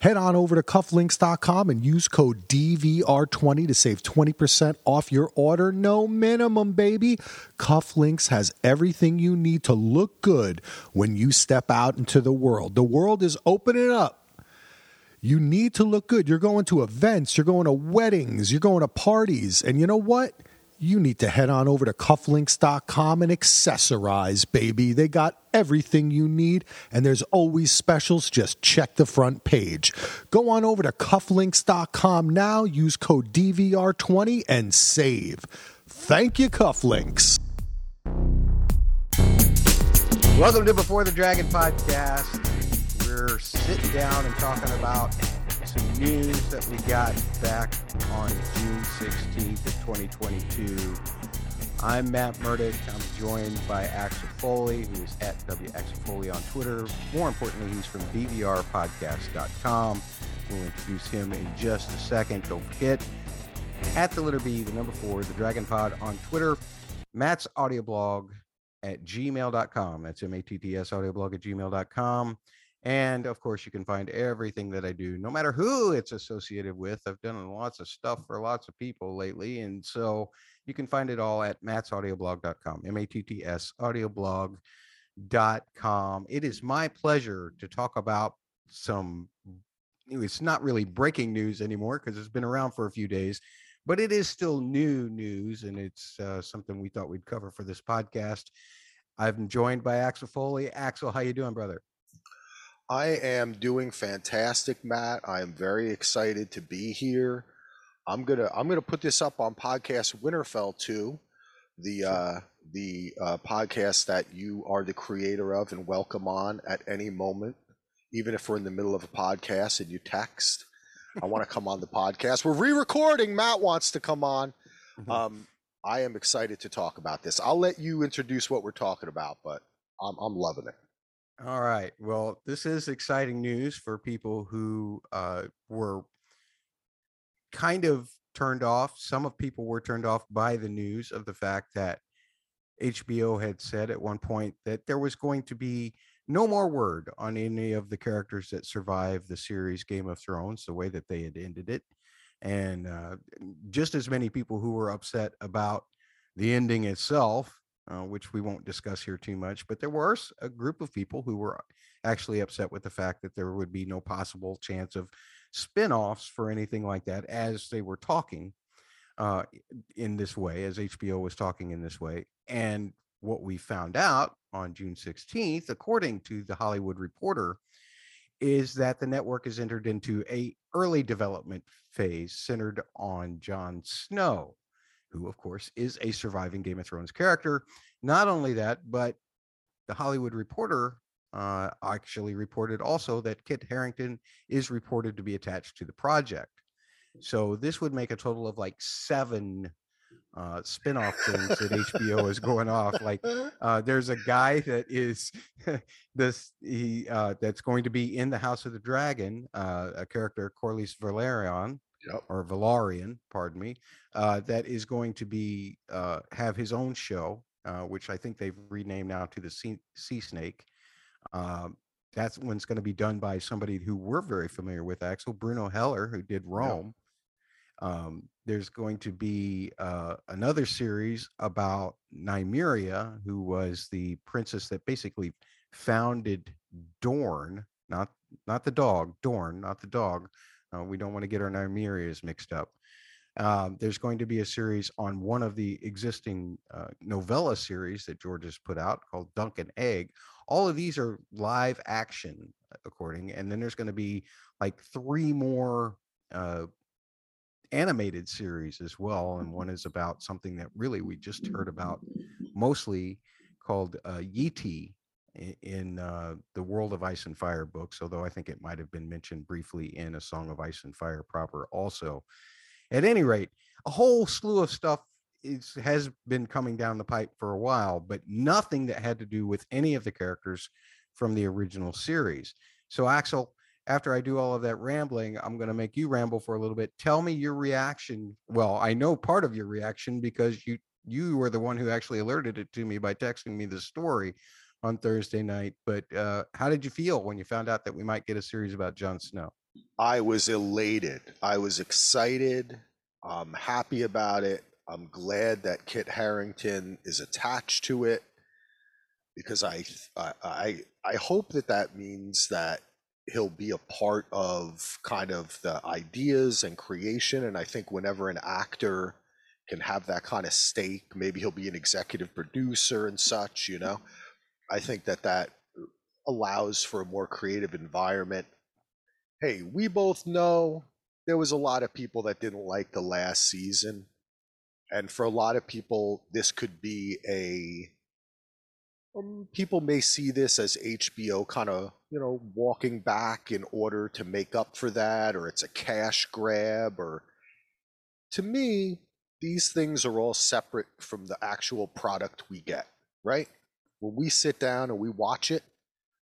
Head on over to cufflinks.com and use code DVR20 to save 20% off your order. No minimum, baby. Cufflinks has everything you need to look good when you step out into the world. The world is opening up. You need to look good. You're going to events, you're going to weddings, you're going to parties. And you know what? You need to head on over to cufflinks.com and accessorize, baby. They got everything you need, and there's always specials. Just check the front page. Go on over to cufflinks.com now, use code DVR20 and save. Thank you, Cufflinks. Welcome to Before the Dragon podcast. We're sitting down and talking about some news that we got back on June 16th of 2022. I'm Matt Murdock. I'm joined by Axel Foley, who is at WX Foley on Twitter. More importantly, he's from DVRpodcast.com. We'll introduce him in just a second. Don't forget, at the letter B, the number four, the Dragon Pod on Twitter. Matt's audio blog at gmail.com. That's M A T T S audio blog at gmail.com. And of course, you can find everything that I do, no matter who it's associated with. I've done lots of stuff for lots of people lately. And so you can find it all at mattsaudioblog.com, M A T T S audioblog.com. It is my pleasure to talk about some, it's not really breaking news anymore because it's been around for a few days, but it is still new news. And it's uh, something we thought we'd cover for this podcast. I'm joined by Axel Foley. Axel, how you doing, brother? I am doing fantastic, Matt. I am very excited to be here. I'm gonna I'm gonna put this up on podcast Winterfell too, the uh, the uh, podcast that you are the creator of and welcome on at any moment, even if we're in the middle of a podcast and you text. I want to come on the podcast. We're re-recording. Matt wants to come on. Mm-hmm. Um, I am excited to talk about this. I'll let you introduce what we're talking about, but I'm I'm loving it. All right. Well, this is exciting news for people who uh, were kind of turned off. Some of people were turned off by the news of the fact that HBO had said at one point that there was going to be no more word on any of the characters that survived the series Game of Thrones, the way that they had ended it. And uh, just as many people who were upset about the ending itself uh, which we won't discuss here too much. But there was a group of people who were actually upset with the fact that there would be no possible chance of spin-offs for anything like that as they were talking uh, in this way, as HBO was talking in this way. And what we found out on June 16th, according to the Hollywood Reporter, is that the network has entered into a early development phase centered on Jon Snow who, of course, is a surviving Game of Thrones character. Not only that, but the Hollywood Reporter uh, actually reported also that Kit Harington is reported to be attached to the project. So this would make a total of like seven uh, spin-off things that HBO is going off. Like uh, there's a guy that is this he uh, that's going to be in the House of the Dragon, uh, a character Corlys Velaryon, Yep. or Valarian, pardon me, uh, that is going to be uh, have his own show, uh, which I think they've renamed now to the Sea, sea Snake. Um, that's one's going to be done by somebody who we're very familiar with, Axel Bruno Heller, who did Rome. Um, there's going to be uh, another series about Nymeria, who was the princess that basically founded Dorne, not not the dog, Dorne, not the dog, uh, we don't want to get our Nymerias mixed up. Um, there's going to be a series on one of the existing uh, novella series that George has put out called Dunk and Egg. All of these are live action, according, and then there's going to be like three more uh, animated series as well, and one is about something that really we just heard about, mostly called uh, Yi Ti, in uh, the World of Ice and Fire books, although I think it might have been mentioned briefly in A Song of Ice and Fire proper also. At any rate, a whole slew of stuff is, has been coming down the pipe for a while, but nothing that had to do with any of the characters from the original series. So, Axel, after I do all of that rambling, I'm going to make you ramble for a little bit. Tell me your reaction. Well, I know part of your reaction because you you were the one who actually alerted it to me by texting me the story on Thursday night. But uh, how did you feel when you found out that we might get a series about Jon Snow? I was elated. I was excited. I'm happy about it. I'm glad that Kit Harington is attached to it because I I I hope that that means that he'll be a part of kind of the ideas and creation and I think whenever an actor can have that kind of stake, maybe he'll be an executive producer and such, you know. Mm-hmm. I think that that uh, allows for a more creative environment hey, we both know there was a lot of people that didn't like the last season. And for a lot of people, this could be a. Um, people may see this as HBO kind of, you know, walking back in order to make up for that, or it's a cash grab, or. To me, these things are all separate from the actual product we get, right? When we sit down and we watch it,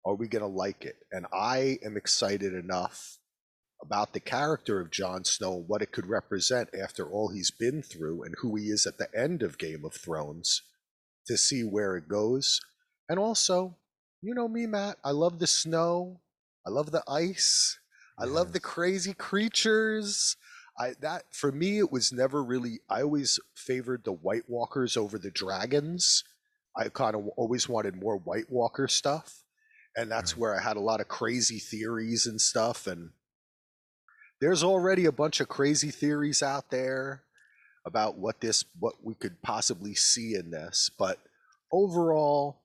are we going to like it? And I am excited enough about the character of Jon Snow and what it could represent after all he's been through and who he is at the end of Game of Thrones to see where it goes. And also, you know me, Matt, I love the snow. I love the ice. I love the crazy creatures. I that for me it was never really I always favored the White Walkers over the dragons. I kind of always wanted more White Walker stuff and that's right. where I had a lot of crazy theories and stuff. And there's already a bunch of crazy theories out there about what this, what we could possibly see in this. But overall,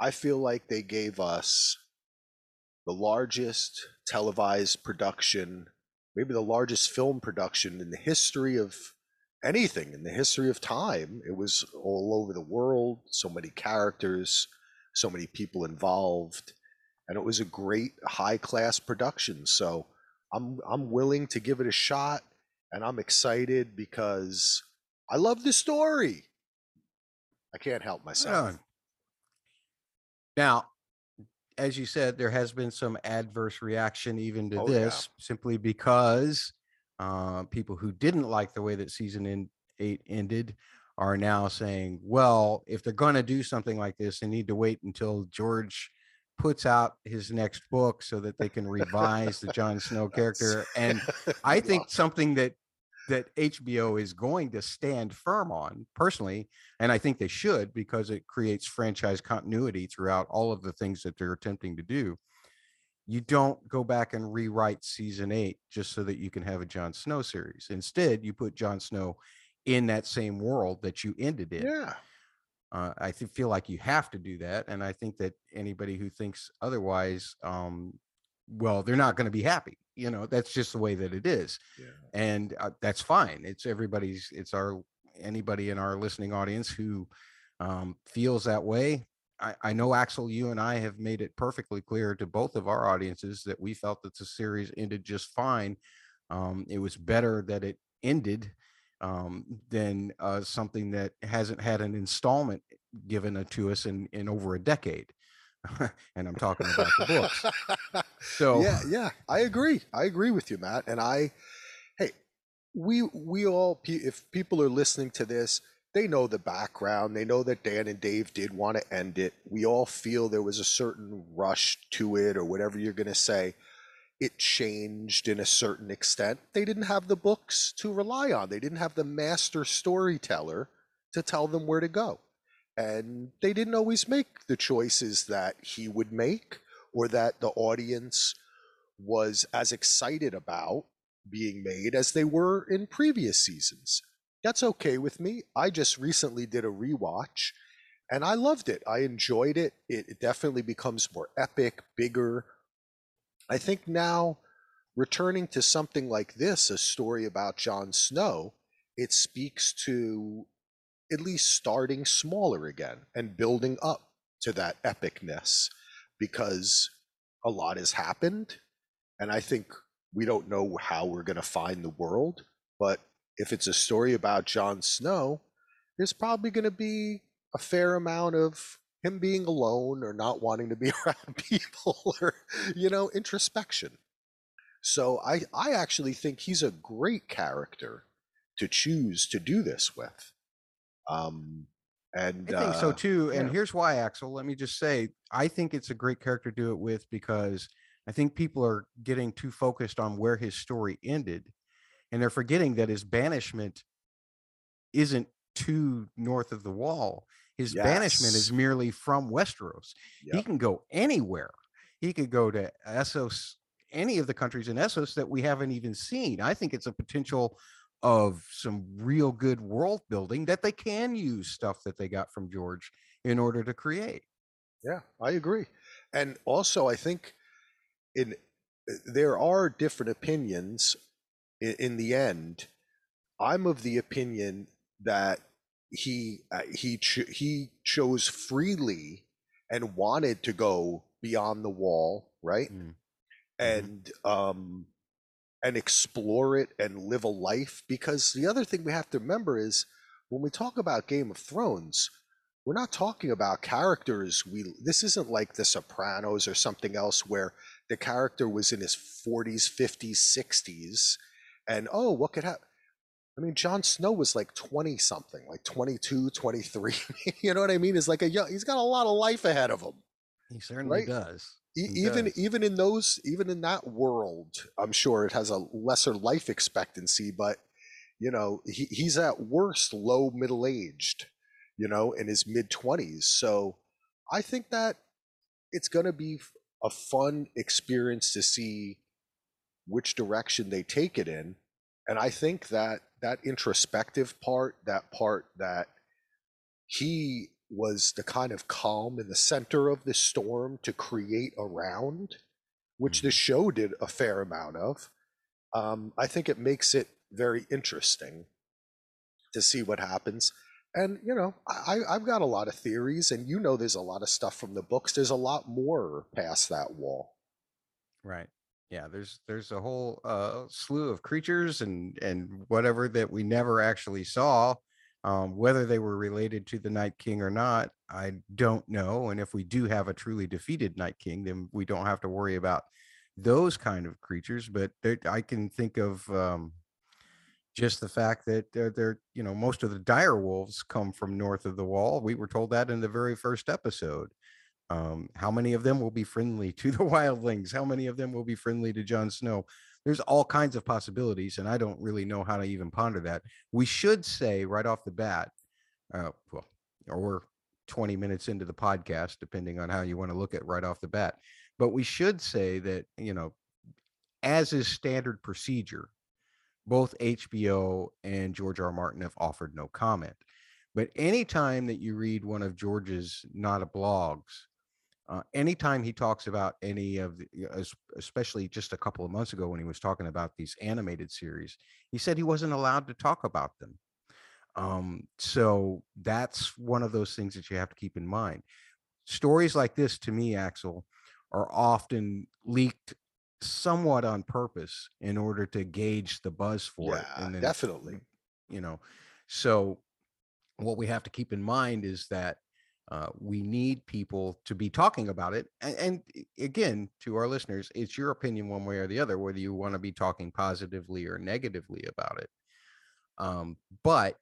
I feel like they gave us the largest televised production, maybe the largest film production in the history of anything, in the history of time. It was all over the world, so many characters so many people involved, and it was a great high class production. So I'm I'm willing to give it a shot, and I'm excited because I love the story. I can't help myself. Now, as you said, there has been some adverse reaction even to oh, this, yeah. simply because uh, people who didn't like the way that season in, eight ended are now saying, well, if they're going to do something like this, they need to wait until George puts out his next book so that they can revise the Jon Snow character. And I think something that that HBO is going to stand firm on personally, and I think they should because it creates franchise continuity throughout all of the things that they're attempting to do. You don't go back and rewrite season eight just so that you can have a Jon Snow series. Instead, you put Jon Snow in that same world that you ended in. Yeah. Uh, I th- feel like you have to do that, and I think that anybody who thinks otherwise, um, well, they're not going to be happy. You know, that's just the way that it is, yeah. and uh, that's fine. It's everybody's. It's our anybody in our listening audience who um, feels that way. I, I know Axel, you and I have made it perfectly clear to both of our audiences that we felt that the series ended just fine. Um, it was better that it ended um, than uh, something that hasn't had an installment given to us in, in over a decade. and I'm talking about the books. So yeah, yeah, I agree. I agree with you, Matt. And I, hey, we we all if people are listening to this, they know the background. They know that Dan and Dave did want to end it. We all feel there was a certain rush to it, or whatever you're going to say it changed in a certain extent. They didn't have the books to rely on, they didn't have the master storyteller to tell them where to go. And they didn't always make the choices that he would make or that the audience was as excited about being made as they were in previous seasons. That's okay with me. I just recently did a rewatch and I loved it. I enjoyed it. It, it definitely becomes more epic, bigger, I think now returning to something like this, a story about Jon Snow, it speaks to at least starting smaller again and building up to that epicness because a lot has happened. And I think we don't know how we're going to find the world. But if it's a story about Jon Snow, there's probably going to be a fair amount of him being alone or not wanting to be around people or you know introspection. So i i actually think he's a great character to choose to do this with. Um and i think uh, so too and here's why axel let me just say i think it's a great character to do it with because I think people are getting too focused on where his story ended, and they're forgetting that his banishment isn't too north of the wall. His banishment is merely from Westeros. He can go anywhere. He could go to Essos, any of the countries in Essos that we haven't even seen. I think it's a potential of some real good world building that they can use stuff that they got from George in order to create. Yeah, I agree. And also, I think in eh, there are different opinions. In, in the end, I'm of the opinion that he uh, he cho- he chose freely and wanted to go beyond the wall, right? Mm. And um and explore it and live a life because the other thing we have to remember is when we talk about Game of Thrones, we're not talking about characters we this isn't like the sopranos or something else where the character was in his 40s 50s 60s and oh what could happen i mean Jon snow was like 20 something like 22 23 you know what i mean it's like a young he's got a lot of life ahead of him He certainly Right. does. E- He even does. even in those even in that world i'm sure it has a lesser life expectancy but you know he, he's at worst low middle aged you know in his mid 20s so i think that it's going to be a fun experience to see which direction they take it in and i think that that introspective part that part that he was the kind of calm in the center of the storm to create around, which the show did a fair amount of. Um, I think it makes it very interesting to see what happens. And you know, I, I've got a lot of theories, and you know, there's a lot of stuff from the books. There's a lot more past that wall. Right. Yeah, there's there's a whole uh, slew of creatures and and whatever that we never actually saw. Um, whether they were related to the Night King or not, I don't know. And if we do have a truly defeated Night King, then we don't have to worry about those kind of creatures. But I can think of um, just the fact that they're, they're, you know, most of the dire wolves come from north of the wall. We were told that in the very first episode. Um, how many of them will be friendly to the wildlings? How many of them will be friendly to Jon Snow? There's all kinds of possibilities, and I don't really know how to even ponder that. We should say right off the bat, uh, well, or we're 20 minutes into the podcast, depending on how you want to look at right off the bat. But we should say that, you know, as is standard procedure, both HBO and George R. R. Martin have offered no comment. But anytime that you read one of George's not a blogs, uh, anytime he talks about any of the, especially just a couple of months ago when he was talking about these animated series, he said he wasn't allowed to talk about them. Um, so that's one of those things that you have to keep in mind. Stories like this, to me, Axel, are often leaked somewhat on purpose in order to gauge the buzz for it. yeah, And then definitely. you know so what we have to keep in mind is that uh, we need people to be talking about it and, and again to our listeners it's your opinion one way or the other whether you want to be talking positively or negatively about it um, but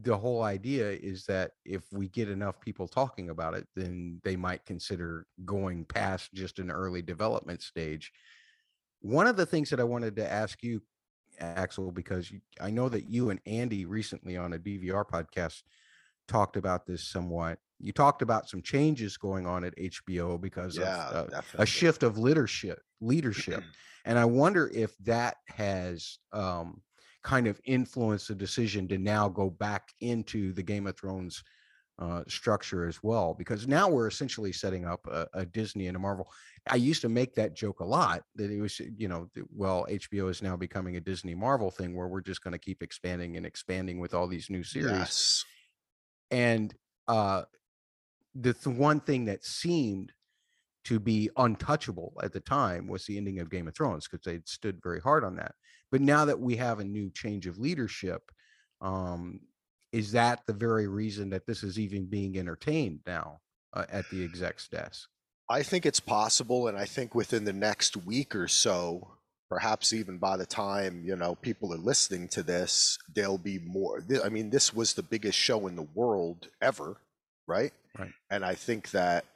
the whole idea is that if we get enough people talking about it then they might consider going past just an early development stage one of the things that i wanted to ask you Axel, because I know that you and Andy recently on a DVR podcast talked about this somewhat. You talked about some changes going on at HBO because Yeah, of uh, a shift of leadership. Leadership, and I wonder if that has um, kind of influenced the decision to now go back into the Game of Thrones uh, structure as well, because now we're essentially setting up a, a Disney and a Marvel. I used to make that joke a lot that it was, you know, well, HBO is now becoming a Disney Marvel thing where we're just going to keep expanding and expanding with all these new series. Yes. And uh, the th- one thing that seemed to be untouchable at the time was the ending of Game of Thrones because they stood very hard on that. But now that we have a new change of leadership, um, is that the very reason that this is even being entertained now uh, at the exec's desk? I think it's possible, and I think within the next week or so, perhaps even by the time you know people are listening to this, there'll be more. I mean, this was the biggest show in the world ever, right? Right. And I think that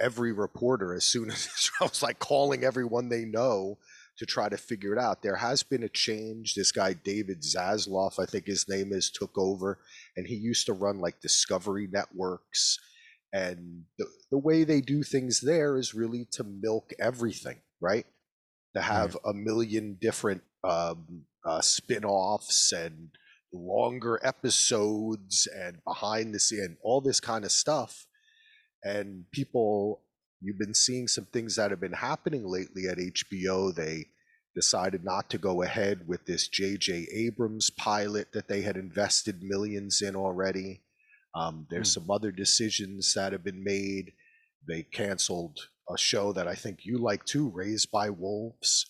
every reporter as soon as I was like calling everyone they know to try to figure it out. There has been a change. This guy David Zaslav, I think his name is, took over, and he used to run like Discovery Networks. And the, the way they do things there is really to milk everything, right? To have a million different um, uh, spin-offs and longer episodes and behind the scene, all this kind of stuff. And people You've been seeing some things that have been happening lately at HBO. They decided not to go ahead with this J.J. Abrams pilot that they had invested millions in already. Um, there's mm. some other decisions that have been made. They canceled a show that I think you like too, Raised by Wolves,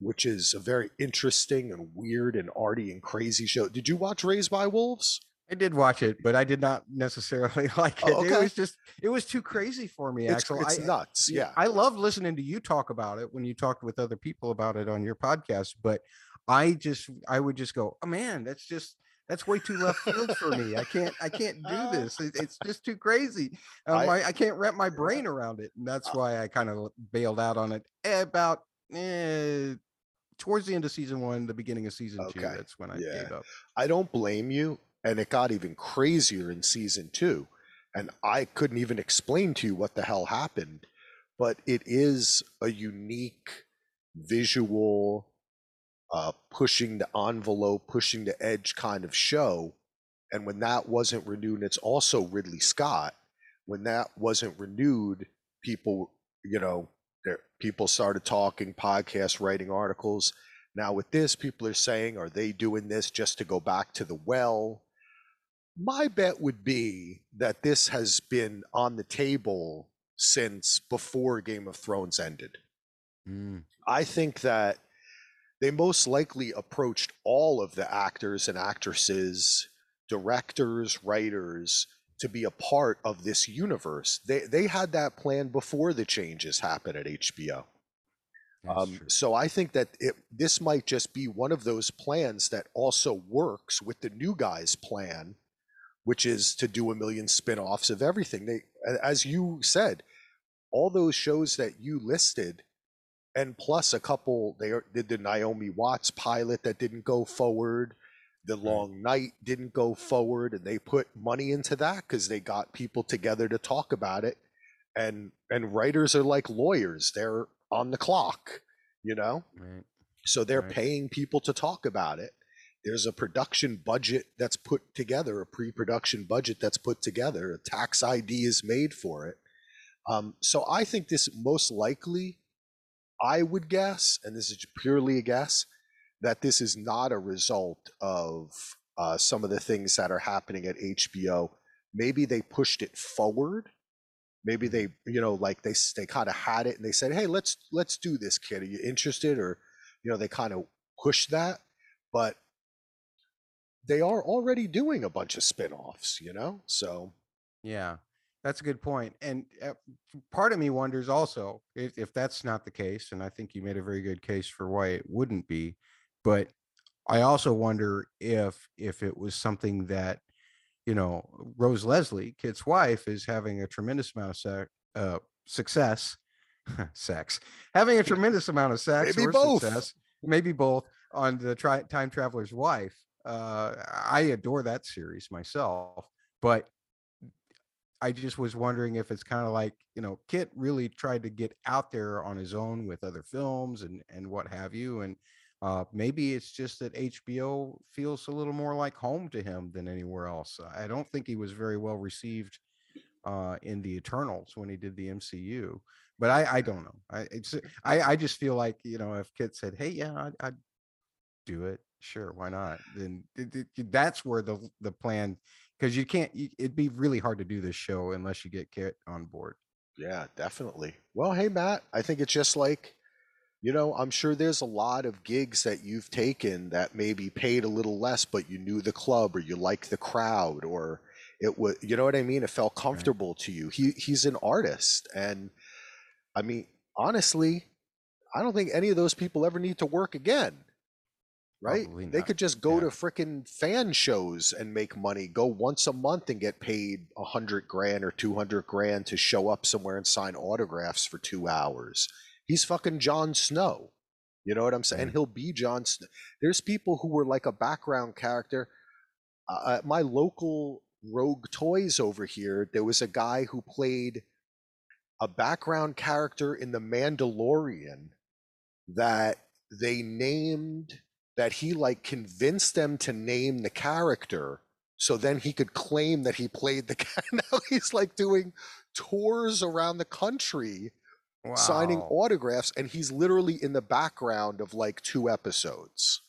which is a very interesting and weird and arty and crazy show. Did you watch Raised by Wolves? I did watch it, but I did not necessarily like it. Oh, okay. It was just it was too crazy for me. It's, Axel, it's I, nuts. Yeah, I love listening to you talk about it when you talked with other people about it on your podcast. But I just I would just go, oh man, that's just that's way too left field for me. I can't I can't do this. It's just too crazy. Um, I, I, can't wrap my brain around it, and that's uh why I kind of bailed out on it about eh, towards the end of season one, the beginning of season okay. two. That's when I yeah. gave up. I don't blame you and it got even crazier in season two. And I couldn't even explain to you what the hell happened, but it is a unique visual, uh, pushing the envelope, pushing the edge kind of show. And when that wasn't renewed, it's also Ridley Scott. When that wasn't renewed, people, you know, there, people started talking, podcasts, writing articles. Now with this, people are saying, are they doing this just to go back to the well? My bet would be that this has been on the table since before Game of Thrones ended. Mm. I think that they most likely approached all of the actors and actresses, directors, writers to be a part of this universe. They they had that plan before the changes happened at HBO. Um, so I think that it, this might just be one of those plans that also works with the new guy's plan which is to do a million spin-offs of everything. They as you said, all those shows that you listed and plus a couple they did the Naomi Watts pilot that didn't go forward. The Long Night didn't go forward and they put money into that cuz they got people together to talk about it. And and writers are like lawyers. They're on the clock, you know? Right. So they're right. paying people to talk about it there's a production budget that's put together, a pre-production budget that's put together. A tax ID is made for it. Um, so I think this most likely, I would guess, and this is purely a guess, that this is not a result of uh, some of the things that are happening at HBO. Maybe they pushed it forward. Maybe they, you know, like they they kind of had it and they said, "Hey, let's let's do this, kid. Are you interested?" Or, you know, they kind of pushed that. But they are already doing a bunch of spin-offs, you know? So Yeah, that's a good point. And uh, part of me wonders also if, if that's not the case, and I think you made a very good case for why it wouldn't be. But I also wonder if if it was something that, you know, Rose Leslie, Kit's wife, is having a tremendous amount of sex, uh, success, sex, having a tremendous amount of sex maybe or both. success, maybe both on the tri- time traveler's wife uh, I adore that series myself, but I just was wondering if it's kind of like you know, Kit really tried to get out there on his own with other films and and what have you, and uh, maybe it's just that HBO feels a little more like home to him than anywhere else. I don't think he was very well received uh, in the Eternals when he did the MCU, but I I don't know. I it's I I just feel like you know if Kit said, hey yeah I'd, I'd do it sure why not then it, it, that's where the the plan because you can't you, it'd be really hard to do this show unless you get kit on board yeah definitely well hey matt i think it's just like you know i'm sure there's a lot of gigs that you've taken that maybe paid a little less but you knew the club or you liked the crowd or it was you know what i mean it felt comfortable right. to you he he's an artist and i mean honestly i don't think any of those people ever need to work again right? They could just go Yeah. to frickin' fan shows and make money. Go once a month and get paid a hundred grand or two hundred grand to show up somewhere and sign autographs for two hours. He's fucking Jon Snow. You know what I'm saying? Mm. He'll be Jon Snow. There's people who were like a background character. Uh, at my local Rogue Toys over here, there was a guy who played a background character in The Mandalorian that they named that he like convinced them to name the character so then he could claim that he played the guy now he's like doing tours around the country signing autographs and he's literally in the background of like two episodes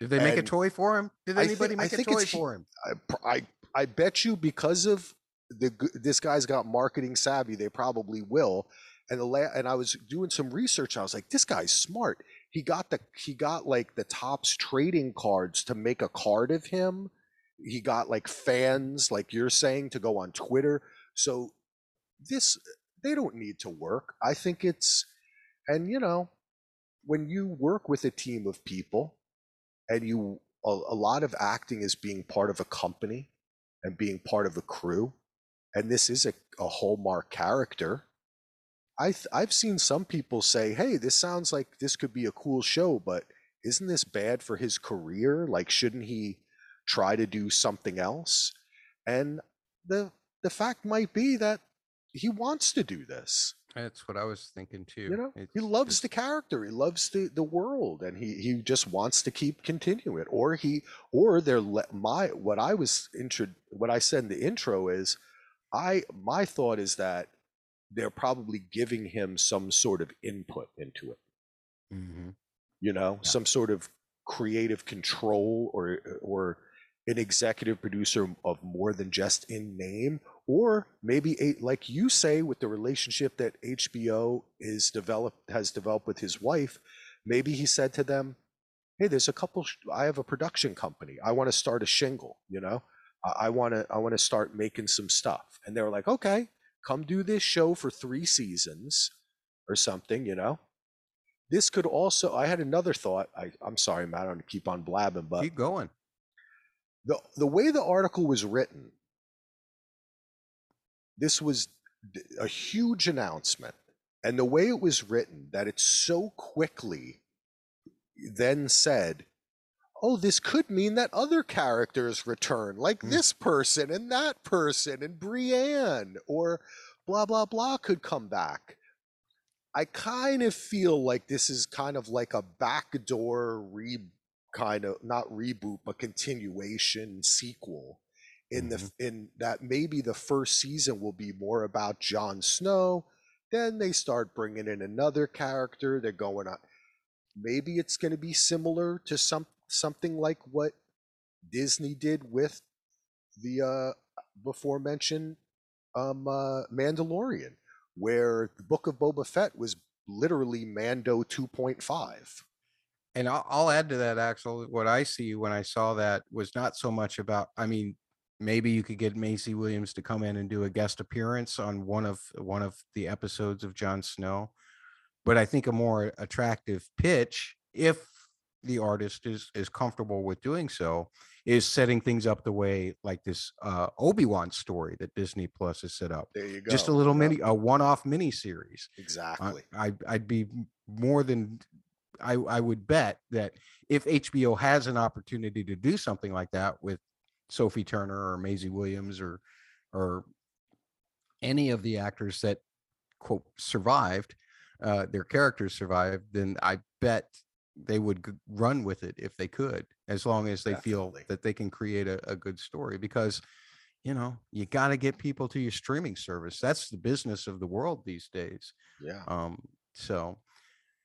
Did they make a toy for him? Did anybody I make a toy for him? I, I I bet you because of the this guy's got marketing savvy, they probably will. And the la- and I was doing some research. I was like, this guy's smart. He got the he got like the Topps trading cards to make a card of him. He got like fans, like you're saying, to go on Twitter. So this they don't need to work. I think it's and you know when you work with a team of people and you a, a lot of acting is being part of a company and being part of a crew and this is a, a hallmark character I th- i've seen some people say hey this sounds like this could be a cool show but isn't this bad for his career like shouldn't he try to do something else and the the fact might be that he wants to do this That's what I was thinking too. you know he loves it's- the character he loves the the world and he he just wants to keep continuing it or he or they're my what i was intro what i said in the intro is i my thought is that they're probably giving him some sort of input into it Mhm. you know Yeah. some sort of creative control or or an executive producer of more than just in name or maybe a, like you say with the relationship that HBO is developed has developed with his wife maybe he said to them hey there's a couple I have a production company. I want to start a shingle you know? I want to I want to start making some stuff. And they were like okay come do this show for 3 seasons or something you know? This could also i had another thought I, i'm sorry matt i'm going to keep on blabbing but Keep going. the, the way the article was written this was a huge announcement and the way it was written that it so quickly then said oh this could mean that other characters return like Hmm. this person and that person and brienne or blah blah blah could come back i kind of feel like this is kind of like a backdoor re kind of not reboot but continuation sequel in the in that maybe the first season will be more about Jon Snow then they start bringing in another character they're going on maybe it's going to be similar to some something like what Disney did with the uh before mentioned um uh Mandalorian where the book of Boba Fett was literally Mando 2.5 And I'll, I'll add to that, Axel. What I see when I saw that was not so much about. I mean, maybe you could get Maisie Williams to come in and do a guest appearance on one of one of the episodes of Jon Snow, but I think a more attractive pitch, if the artist is is comfortable with doing so, is setting things up the way like this uh, Obi Wan story that Disney Plus has set up. there you go Just a little Yep, mini, a one-off mini series. I, exactly I I'd be more than I I would bet that if HBO has an opportunity to do something like that with Sophie Turner or Maisie Williams or or any of the actors that quote survived, uh, their characters survived, then I bet they would g- run with it if they could, as long as they feel that they can create a, a good story. Because you know you got to get people to your streaming service. That's the business of the world these days. yeah Um, so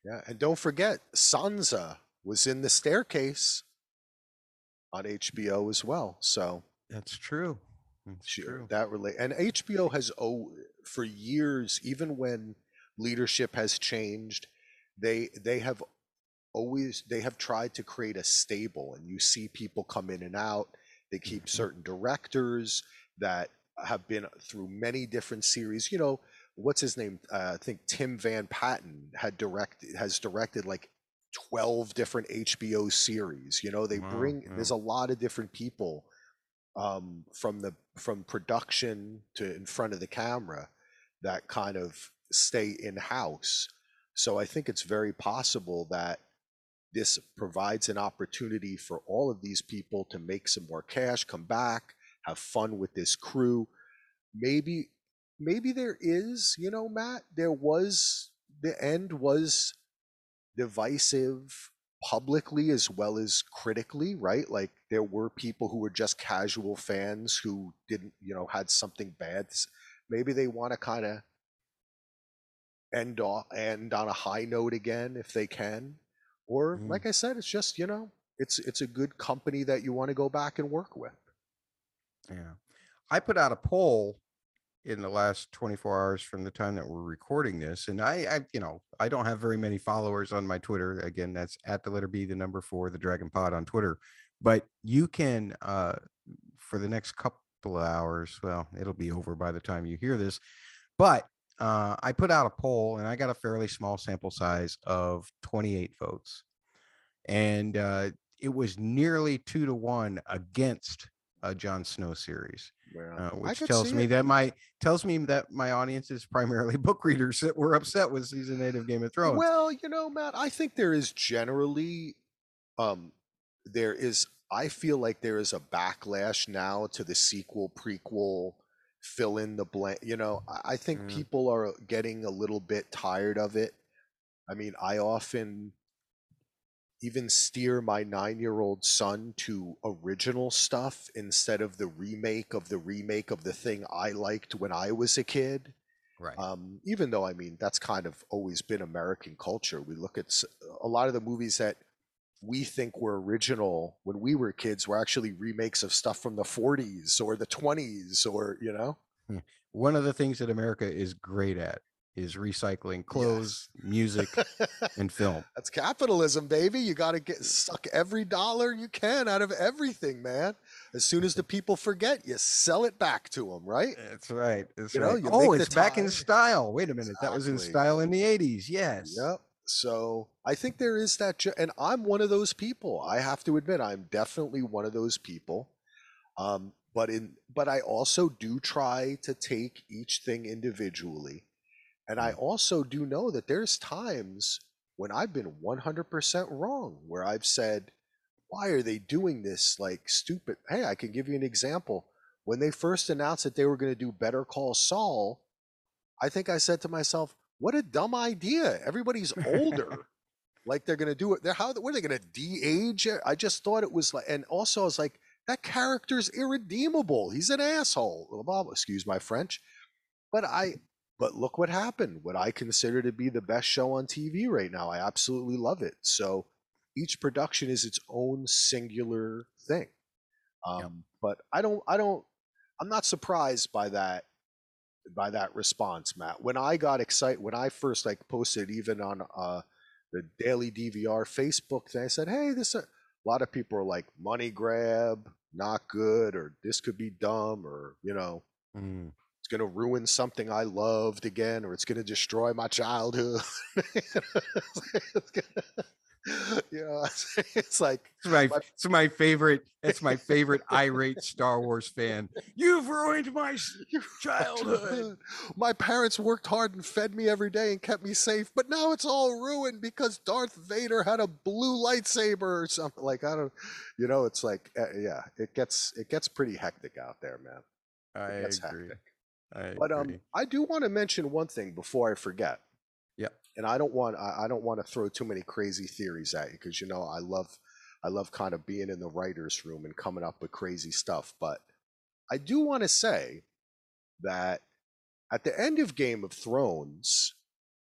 Yeah, and don't forget, Sansa was in the staircase on HBO as well. So that's true. That's she, true. that relate and HBO has oh for years, even when leadership has changed, they they have always they have tried to create a stable, and you see people come in and out. They keep Mhm. certain directors that have been through many different series. You know, what's his name? Uh, I think Tim Van Patten had directed has directed like 12 different HBO series. You know, they Wow, bring yeah. there's a lot of different people um, from the from production to in front of the camera that kind of stay in house. So I think it's very possible that this provides an opportunity for all of these people to make some more cash, come back, have fun with this crew. Maybe maybe there is, you know, Matt, there was the end was divisive publicly as well as critically, right? Like there were people who were just casual fans who didn't, you know, had something bad. Maybe they want to kind of end off end on a high note again if they can. Or Mm. like I said, it's just, you know, it's it's a good company that you want to go back and work with. Yeah. I put out a poll in the last 24 hours from the time that we're recording this. And I, I, you know, I don't have very many followers on my Twitter. Again, that's at the letter B, the number four, the Dragon Pod on Twitter. But you can, uh, for the next couple of hours, well, it'll be over by the time you hear this. But uh, I put out a poll and I got a fairly small sample size of 28 votes. And uh, it was nearly two to one against a Jon Snow series uh, which tells me it. that my tells me that my audience is primarily book readers that were upset with season eight of Game of Thrones. Well, you know, Matt, I think there is generally um there is I feel like there is a backlash now to the sequel prequel fill in the blank you know I- I think Mm. people are getting a little bit tired of it. I mean, I often even steer my nine year old son to original stuff instead of the remake of the remake of the thing I liked when I was a kid. right. Um, even though I mean that's kind of always been American culture. We look at a lot of the movies that we think were original when we were kids were actually remakes of stuff from the 40s or the 20s or you know. One of the things that America is great at is recycling clothes, music, and film. That's capitalism, baby. You got to get suck every dollar you can out of everything, man. As soon as the people forget, you sell it back to them, right? That's right. That's You know, right. you oh, it's back in style. Wait a minute. That was in style in the 80s. Yes. Yep. So I think there is that, and I'm one of those people. I have to admit, I'm definitely one of those people. Um, but in, but I also do try to take each thing individually, and I mm. also do know that there's times when I've been 100% wrong, where I've said, "Why are they doing this? Like stupid." Hey, I can give you an example. When they first announced that they were going to do Better Call Saul, I think I said to myself, "What a dumb idea! Everybody's older. like they're going to do it. They're how? What are they going to de-age? it? I just thought it was like, and also I was like, that character's irredeemable. He's an asshole. Excuse my French, but I. But look what happened. What I consider to be the best show on TV right now. I absolutely love it. So each production is its own singular thing. Um. But I don't. I don't. I'm not surprised by that by that response, Matt. When I got excited, when I first like posted even on uh, the Daily DVR Facebook thing, I said, "Hey, this." A lot of people are like, "Money grab, not good," or "This could be dumb," or you know, Mm. Going to ruin something I loved again, or it's going to destroy my childhood. You know, it's like It's my, My- it's my favorite. It's my favorite irate Star Wars fan. You've ruined my childhood. My parents worked hard and fed me every day and kept me safe, but now it's all ruined because Darth Vader had a blue lightsaber or something. Like I don't, you know, it's like uh, yeah, it gets it gets pretty hectic out there, man. I agree. hectic. I But agree. um, I do want to mention one thing before I forget. Yeah, And I don't want I, I don't want to throw too many crazy theories at you because you know I love I love kind of being in the writers' room and coming up with crazy stuff. But I do want to say that at the end of Game of Thrones,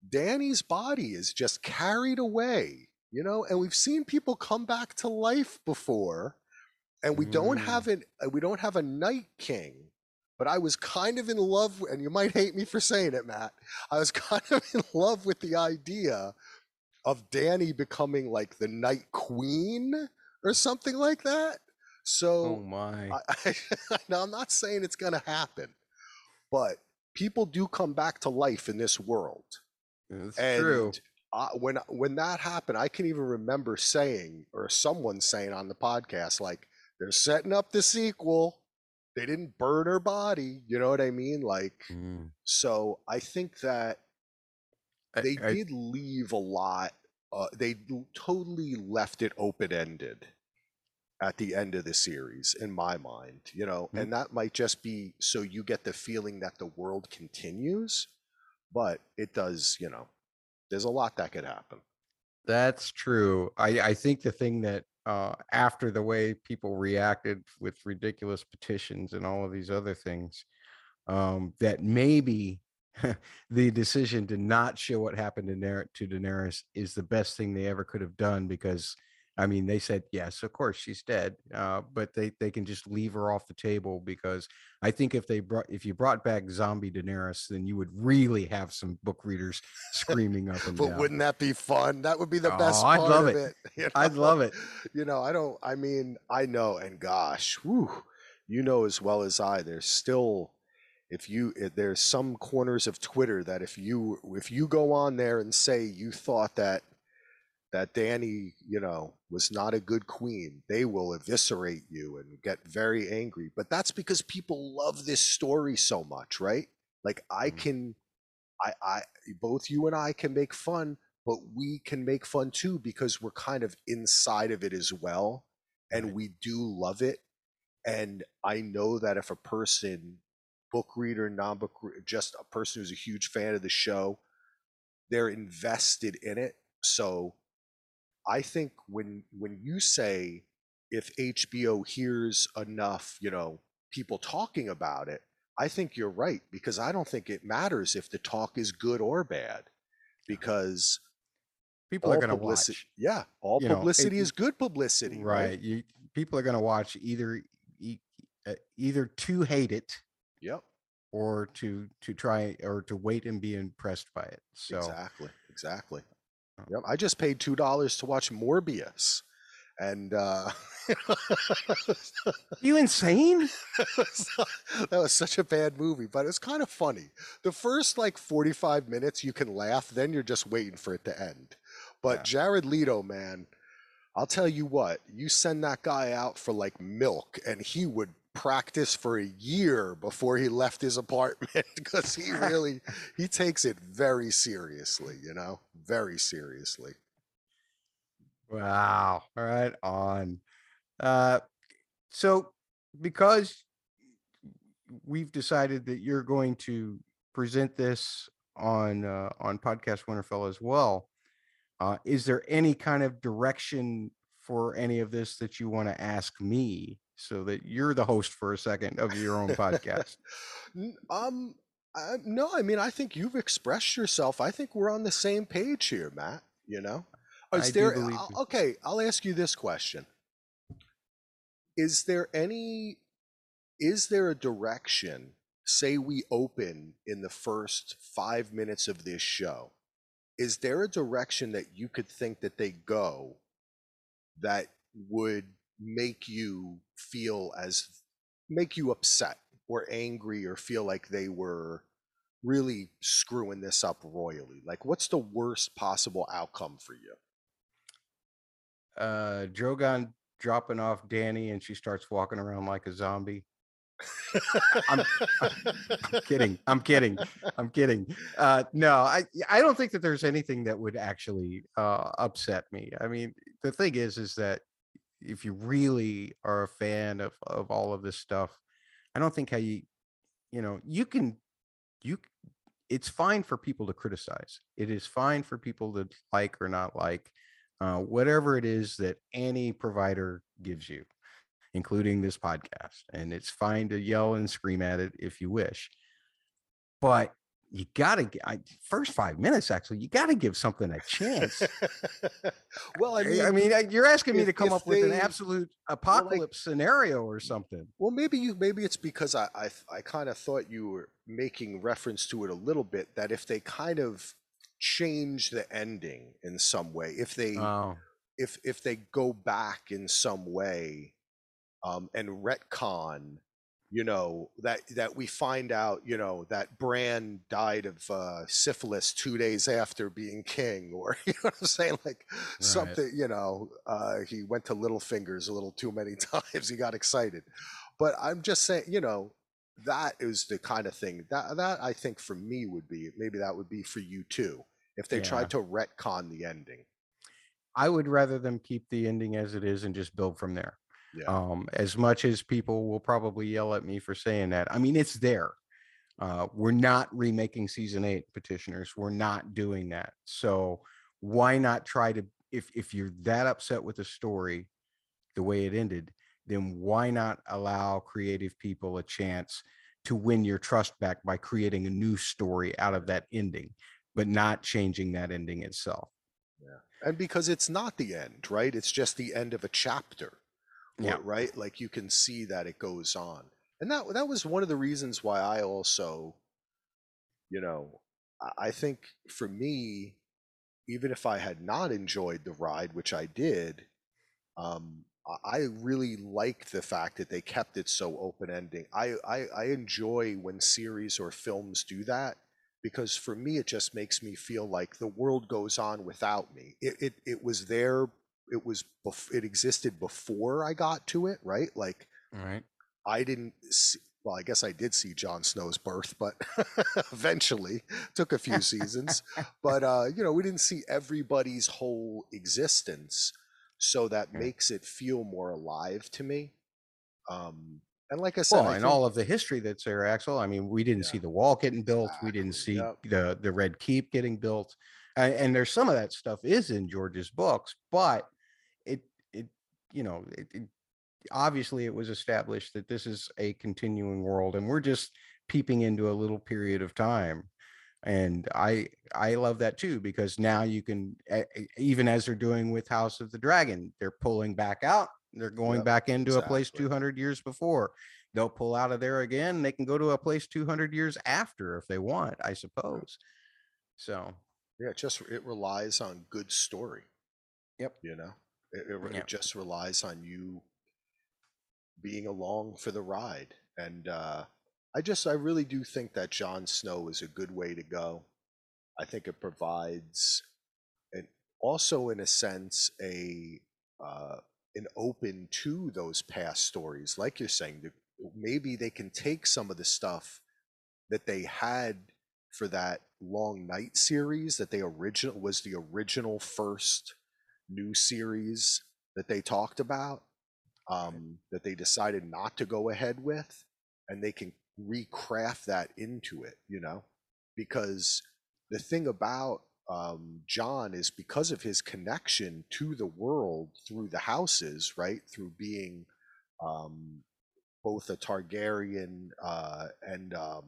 Dany's body is just carried away, you know, and we've seen people come back to life before, and we don't Mm. have an we don't have a Night King. But I was kind of in love, and you might hate me for saying it, Matt. I was kind of in love with the idea of Dany becoming like the Night Queen or something like that. oh So my. I, I, now I'm not saying it's going to happen, but people do come back to life in this world, It's and true. I, when when that happened, I can even remember saying, or someone saying on the podcast, like they're setting up the sequel. They didn't burn her body. You know what I mean? Like, Mm. so I think that they I- did leave a lot. Uh, they totally left it open ended at the end of the series, in my mind. You know, Mhm. and that might just be so you get the feeling that the world continues, but it does. You know, there's a lot that could happen. That's true. I, I think the thing that uh, after the way people reacted with ridiculous petitions and all of these other things, um, that maybe the decision to not show what happened to, Daener- to Daenerys is the best thing they ever could have done because, I mean, they said yes, of course she's dead, uh, but they they can just leave her off the table because I think if they brought if you brought back zombie Daenerys, then you would really have some book readers screaming up and But down. wouldn't that be fun? That would be the best Oh, I'd love it. it. you I'd love it. You know, I don't. I mean, I know, and gosh, whew, you know as well as I. There's still, if you, if there's some corners of Twitter that if you, if you go on there and say you thought that, that Dany, you know, was not a good queen, they will eviscerate you and get very angry. But that's because people love this story so much, right? Like I Mhm. can, I, I, both you and I can make fun but we can make fun too because we're kind of inside of it as well and Right. we do love it and i know that if a person book reader non-book just a person who's a huge fan of the show they're invested in it so i think when when you say if hbo hears enough you know people talking about it i think you're right because i don't think it matters if the talk is good or bad because People are going to watch. Yeah, all you know, it- publicity is good publicity, right? right you people are going to watch either e- either to hate it Yep, or to to try or to wait and be impressed by it so exactly, exactly. Yep, I just paid two dollars to watch Morbius, and uh, you insane that was such a bad movie, but it's kind of funny. The first like forty-five minutes, you can laugh, then you're just waiting for it to end. But Yeah. Jared Leto, man, I'll tell you what, you send that guy out for like milk, and he would practice for a year before he left his apartment because he really he takes it very seriously, you know, very seriously. wow all right on uh so because we've decided that you're going to present this on uh, on podcast winterfell as well uh is there any kind of direction for any of this that you want to ask me so that you're the host for a second of your own podcast Um, uh, no, I mean, I think you've expressed yourself. I think we're on the same page here, Matt. You know, is I do there? believe I'll- okay, I'll ask you this question: Is there any? Is there a direction? Say we open in the first five minutes of this show. Is there a direction that you could think that they go that would make you feel as make you upset or angry or feel like they were really screwing this up royally? Like, what's the worst possible outcome for you? uh drogon dropping off dany and she starts walking around like a zombie I'm- I'm kidding. I'm kidding. I'm kidding. Uh, no, I I don't think that there's anything that would actually uh, upset me. I mean, the thing is, is that if you really are a fan of of all of this stuff, I don't think how you, you know, you can, you. It's fine for people to criticize. It is fine for people to like or not like, uh, whatever it is that any provider gives you including this podcast. And it's fine to yell and scream at it if you wish. But you got to, I, first five minutes, actually, you got to give something a chance. well, I I mean, I mean, you're asking me to come up with an absolute apocalypse scenario or something. Well, maybe you maybe it's because I I, I kind of thought you were making reference to it a little bit that if they kind of change the ending in some way, if they Oh, if if they go back in some way um, and retcon you know that that we find out you know that Bran died of uh, syphilis two days after being king, or you know what I'm saying, like something. You know, uh, he went to Littlefinger's a little too many times. He got excited, but I'm just saying, you know, that is the kind of thing that that I think for me would be maybe that would be for you too if they Yeah. tried to retcon the ending. I would rather them keep the ending as it is and just build from there. Yeah. Um, as much as people will probably yell at me for saying that, I mean, it's there. Uh, we're not remaking season eight petitioners. We're not doing that. So why not try to, if, if you're that upset with the story, the way it ended, then why not allow creative people a chance to win your trust back by creating a new story out of that ending, but not changing that ending itself? and because it's not the end, right? It's just the end of a chapter. Yeah. right? Like you can see that it goes on. And that that was one of the reasons why I also, you know, I- think for me, even if I had not enjoyed the ride, which I did, um, I really liked the fact that they kept it so open ending. I, I I enjoy when series or films do that because for me it just makes me feel like the world goes on without me. It it, it was there. It was bef- it existed before I got to it, right? Like All right. I didn't see, well, I guess I did see Jon Snow's birth, but eventually took a few seasons. but uh, you know, we didn't see everybody's whole existence, so that Yeah. makes it feel more alive to me. Um, and like I said, Well, I and think- all of the history that's there, Axel. I mean, we didn't see the wall getting built. We didn't see yep. the the Red Keep getting built, and, and there's some of that stuff is in George's books, but you know it, it obviously it was established that this is a continuing world, and we're just peeping into a little period of time. And I I love that too because now you can even as they're doing with House of the Dragon, they're pulling back out. They're going Yep, back into a place 200 years before they'll pull out of there again. They can go to a place 200 years after if they want, I suppose. So, yeah, it just it relies on good story. Yep. You know, it, it, Yep. it just relies on you being along for the ride, and uh, I just I really do think that Jon Snow is a good way to go. I think it provides, and also in a sense, a uh, an open to those past stories, like you're saying. Maybe they can take some of the stuff that they had for that long night series that they original was the original first new series that they talked about um, that they decided not to go ahead with and they can recraft that into it you know because the thing about um, john is because of his connection to the world through the houses right through being um, both a targaryen uh, and um,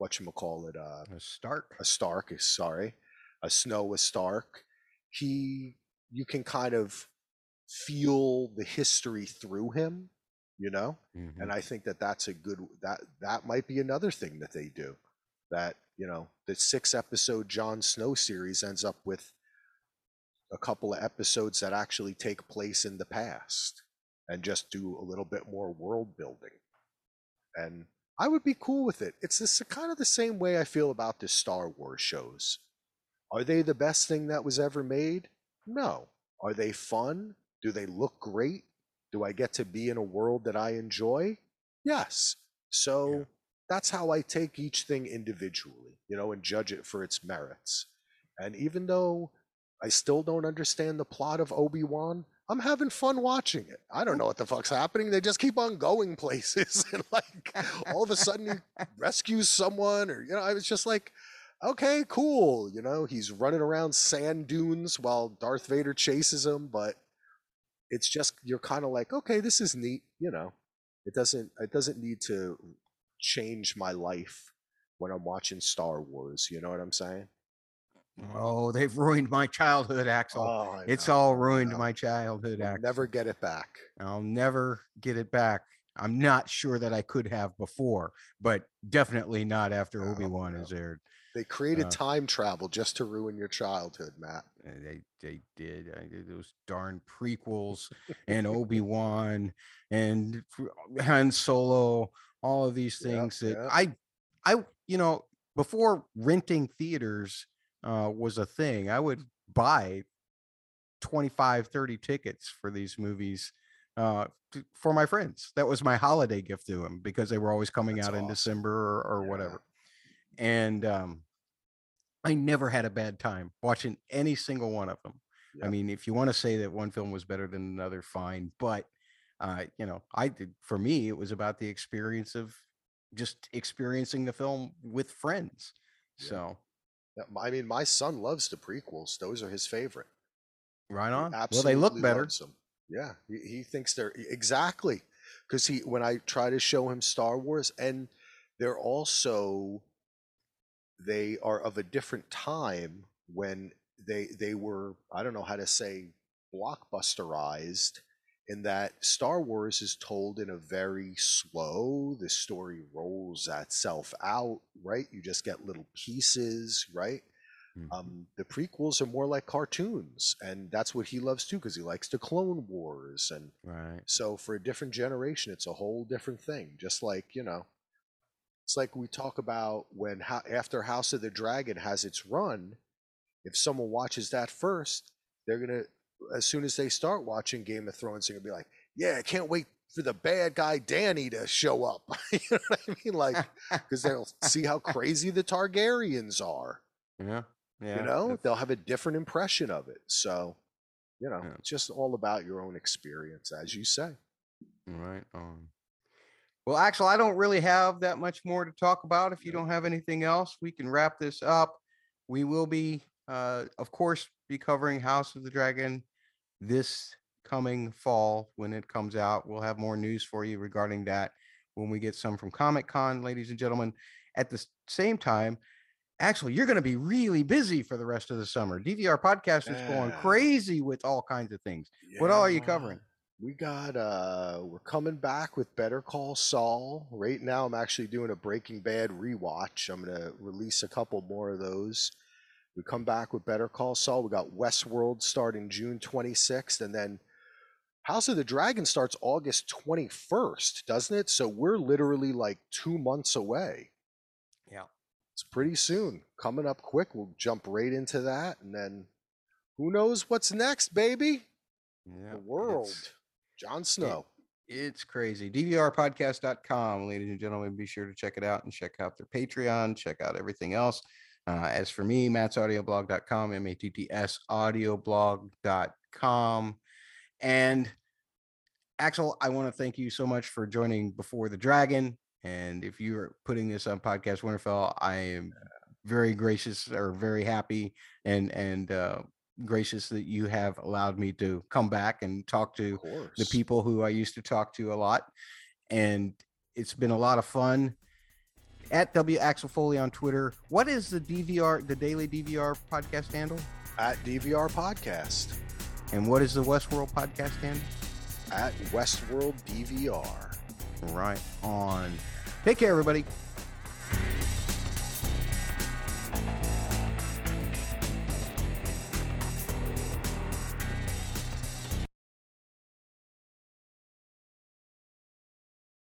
whatchamacallit uh, a Stark. a Stark, is sorry, a Snow, a Stark, he, you can kind of feel the history through him, you know? Mhm. And I think that that's a good, that, that might be another thing that they do. That, you know, the six episode Jon Snow series ends up with a couple of episodes that actually take place in the past and just do a little bit more world building. And I would be cool with it. It's this kind of the same way I feel about the Star Wars shows. Are they the best thing that was ever made? No. Are they fun? Do they look great? Do I get to be in a world that I enjoy? Yes. So Yeah. that's how I take each thing individually, you know, and judge it for its merits. And even though I still don't understand the plot of Obi Wan, I'm having fun watching it. I don't know what the fuck's happening. They just keep on going places, and like all of a sudden he rescues someone, or you know, I was just like, okay, cool. You know, he's running around sand dunes while Darth Vader chases him, but it's just you're kind of like, okay, this is neat. You know, it doesn't it doesn't need to change my life when I'm watching Star Wars. You know what I'm saying? Oh, they've ruined my childhood, Axel. Oh, it's all ruined my childhood, Axel. Never get it back. I'll never get it back. I'm not sure that I could have before, but definitely not after Obi Wan no. is aired. They created Uh, time travel just to ruin your childhood, Matt. Uh, They they did I did those darn prequels and Obi Wan and Han Solo all of these Yep, things that yep. I, I, you know, before renting theaters uh, was a thing, I would buy 25, 30 tickets for these movies uh, to- for my friends. That was my holiday gift to them because they were always coming That's out in. December or, or Yeah. whatever. And um, I never had a bad time watching any single one of them. I mean, if you want to say that one film was better than another, fine. But uh, you know, I did for me, it was about the experience of just experiencing the film with friends. Yeah. So Yeah, I mean, my son loves the prequels. Those are his favorite. right on. Well, they look better. Yeah, he, he thinks they're exactly because he when I try to show him Star Wars, and they're also they are of a different time when they they were I don't know how to say blockbusterized in that Star Wars is told in a very slow the story rolls itself out right? You just get little pieces right? Um, the prequels are more like cartoons and that's what he loves too because he likes the clone wars and right. so for a different generation it's a whole different thing just like you know it's like we talk about when after house of the dragon has its run if someone watches that first they're gonna as soon as they start watching game of thrones they're gonna be like yeah i can't wait for the bad guy dany to show up you know what i mean like because they'll see how crazy the targaryens are yeah. Yeah. you know they'll have a different impression of it so you know Yeah. it's just all about your own experience as you say Right on. Well, Axel, I don't really have that much more to talk about. If you don't have anything else, we can wrap this up. We will be, uh, of course, be covering House of the Dragon this coming fall when it comes out. We'll have more news for you regarding that when we get some from Comic Con, ladies and gentlemen. At the same time, Axel, you're going to be really busy for the rest of the summer. DVR podcast is going crazy with all kinds of things. What all are you covering? We got uh we're coming back with Better Call Saul. Right now I'm actually doing a Breaking Bad rewatch. I'm gonna release a couple more of those. We come back with Better Call Saul. We got Westworld starting June 26th, and then House of the Dragon starts August 21st, doesn't it? So we're literally like two months away. Yeah. It's pretty soon. Coming up quick. We'll jump right into that, and then who knows what's next, baby? Yeah, the world. Jon Snow. It's crazy. DVRpodcast.com, ladies and gentlemen. Be sure to check it out and check out their Patreon. Check out everything else. Uh, as for me, mattsaudioblog.com, M A T T S audioblog.com. And Axel, I want to thank you so much for joining Before the Dragon. And if you are putting this on Podcast Winterfell, I am very gracious or very happy and and uh, gracious that you have allowed me to come back and talk to the people who I used to talk to a lot. And it's been a lot of fun. At W Axel Foley on Twitter. What is the DVR, the daily DVR podcast handle? at DVR Podcast And what is the Westworld podcast handle? at Westworld DVR. Right on. Take care, everybody.